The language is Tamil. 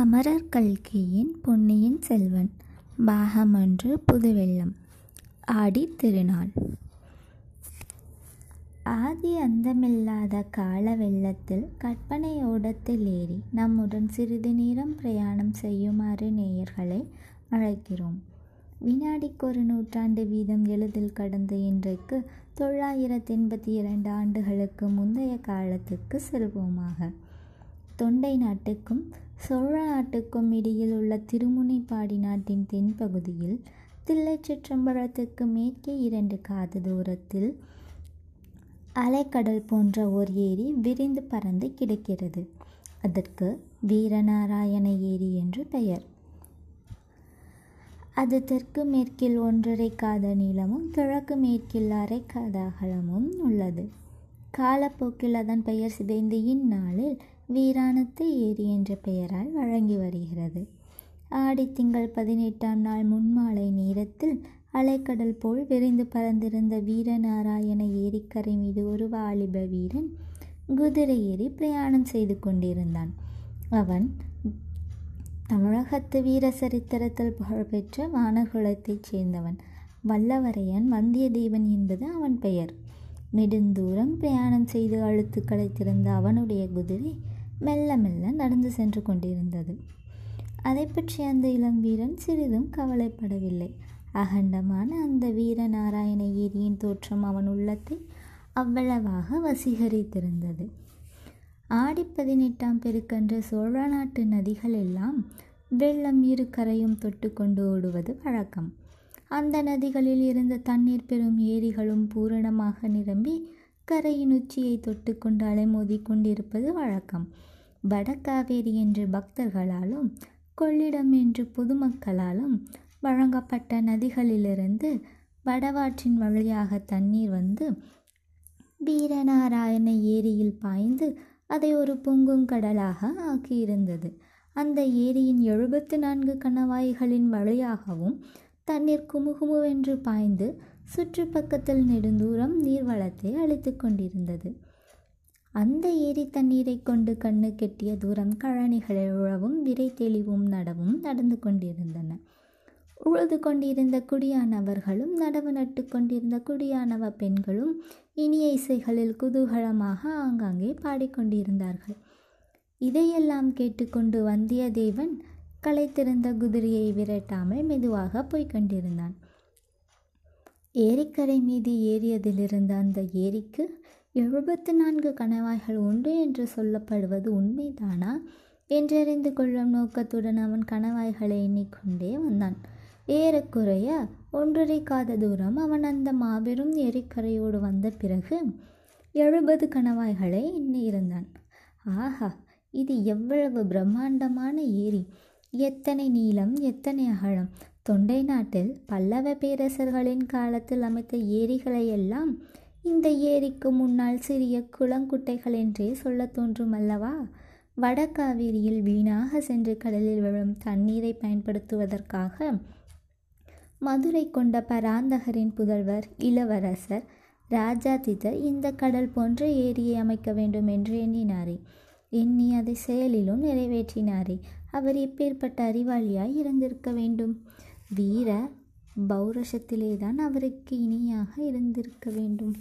அமரர் கல்கியின் பொன்னியின் செல்வன் பாகம் ஒன்று புதுவெள்ளம் ஆடித் திருநாள். ஆதி அந்தமில்லாத கால வெள்ளத்தில் கற்பனை ஓடத்தில் ஏறி நம்முடன் சிறிது நேரம் பிரயாணம் செய்யுமாறு நேயர்களை அழைக்கிறோம். வினாடிக்கு ஒரு நூற்றாண்டு வீதம் எளிதில் கடந்த இன்றைக்கு தொள்ளாயிரத்தி எண்பத்தி இரண்டு ஆண்டுகளுக்கு முந்தைய காலத்துக்கு செல்வோமாக. தொண்டை நாட்டுக்கும் சோழ நாட்டுக்கும் இடையில் உள்ள திருமுனைப்பாடி நாட்டின் தென்பகுதியில் தில்லைச்சிற்றம்பலத்துக்கு மேற்கே இரண்டு காத தூரத்தில் அலைக்கடல் போன்ற ஓர் ஏரி விரிந்து பறந்து கிடக்கிறது. அதற்கு வீரநாராயண ஏரி என்று பெயர். அது தெற்கு மேற்கில் ஒன்றரை காத நீளமும் கிழக்கு மேற்கில் அரை காத அகலமும் உள்ளது. காலப்போக்கில் அதன் பெயர் சிதைந்து இந்நாளில் வீராணத்து ஏரி என்ற பெயரால் வழங்கி வருகிறது. ஆடித்திங்கள் பதினெட்டாம் நாள் முன்மாலை நேரத்தில் அலைக்கடல் போல் விரிந்து பறந்திருந்த வீரநாராயண ஏரிக்கரை மீது ஒரு வாலிப வீரன் குதிரை ஏறி பிரயாணம் செய்து கொண்டிருந்தான். அவன் தமிழகத்து வீர சரித்திரத்தில் புகழ்பெற்ற வானகுலத்தைச் சேர்ந்தவன். வல்லவரையன் வந்தியத்தேவன் என்பது அவன் பெயர். நெடுந்தூரம் பிரயாணம் செய்து அழுத்து களைத்திருந்த அவனுடைய குதிரை மெல்ல மெல்ல நடந்து சென்று கொண்டிருந்தது. அதை பற்றி அந்த இளம் வீரன் சிறிதும் கவலைப்படவில்லை. அகண்டமான அந்த வீரநாராயண ஏரியின் தோற்றம் அவன் உள்ளத்தை அவ்வளவாக வசீகரித்திருந்தது. ஆடி பதினெட்டாம் பெருக்கன்று சோழ நாட்டு நதிகள் எல்லாம் வெள்ளம் இரு கரையும் தொட்டு கொண்டு ஓடுவது வழக்கம். அந்த நதிகளில் இருந்த தண்ணீர் பெறும் ஏரிகளும் பூரணமாக நிரம்பி கரையின் உச்சியை தொட்டுக்கொண்டு அலைமோதி கொண்டிருப்பது வழக்கம். வடகாவேரி என்று பக்தர்களாலும் கொள்ளிடம் என்று பொதுமக்களாலும் வழங்கப்பட்ட நதிகளிலிருந்து வடவாற்றின் வழியாக தண்ணீர் வந்து வீரநாராயண ஏரியில் பாய்ந்து அதை ஒரு பொங்குங்கடலாக ஆக்கியிருந்தது. அந்த ஏரியின் எழுபத்து நான்கு கணவாய்களின் வழியாகவும் தண்ணீர் குமுகுமுவென்று பாய்ந்து சுற்றுப்பக்கத்தில் நெடுந்தூரம் நீர்வளத்தை அழித்து கொண்டிருந்தது. அந்த ஏரி தண்ணீரை கொண்டு கண்ணு கெட்டிய தூரம் கழனிகளில் உழவும் விரை தெளிவும் நடவும் நடந்து கொண்டிருந்தன. உழுது கொண்டிருந்த குடியானவர்களும் நடவு நட்டு கொண்டிருந்த குடியானவ பெண்களும் இனிய இசைகளில் குதூகலமாக ஆங்காங்கே பாடிக்கொண்டிருந்தார்கள் இதையெல்லாம் கேட்டுக்கொண்டு வந்தியத்தேவன் களைத்திருந்த குதிரையை விரட்டாமல் மெதுவாக போய்க் கொண்டிருந்தான். ஏரிக்கரை மீது ஏறியதிலிருந்து அந்த ஏரிக்கு எழுபத்து நான்கு கணவாய்கள் உண்டு என்று சொல்லப்படுவது உண்மைதானா? என்றறிந்து கொள்ளும் நோக்கத்துடன் அவன் கணவாய்களை எண்ணிக்கொண்டே வந்தான். ஏறக்குறைய ஒன்றரை காத தூரம் அவன் அந்த மாபெரும் ஏரிக்கரையோடு வந்த பிறகு எழுபது கணவாய்களை எண்ணியிருந்தான். ஆஹா இது எவ்வளவு பிரம்மாண்டமான ஏரி. எத்தனை நீளம் எத்தனை அகலம் தொண்டை நாட்டில் பல்லவ பேரரசர்களின் காலத்தில் அமைத்த ஏரிகளை எல்லாம் இந்த ஏரிக்கு முன்னால் சிறிய குளங்குட்டைகள் என்றே சொல்ல தோன்றும் அல்லவா வடகாவேரியில் வீணாக சென்று கடலில் விழும் தண்ணீரை பயன்படுத்துவதற்காக மதுரை கொண்ட பராந்தகரின் புதல்வர் இளவரசர் ராஜாதித்தர் இந்த கடல் போன்ற ஏரியை அமைக்க வேண்டும் என்று எண்ணினாரே. எண்ணி அதை செயலிலும் நிறைவேற்றினாரே. அவர் எப்பேற்பட்ட அறிவாளியாய் இருந்திருக்க வேண்டும். வீர பௌரஷத்திலேதான் அவருக்கு இணையாக இருந்திருக்க வேண்டும்.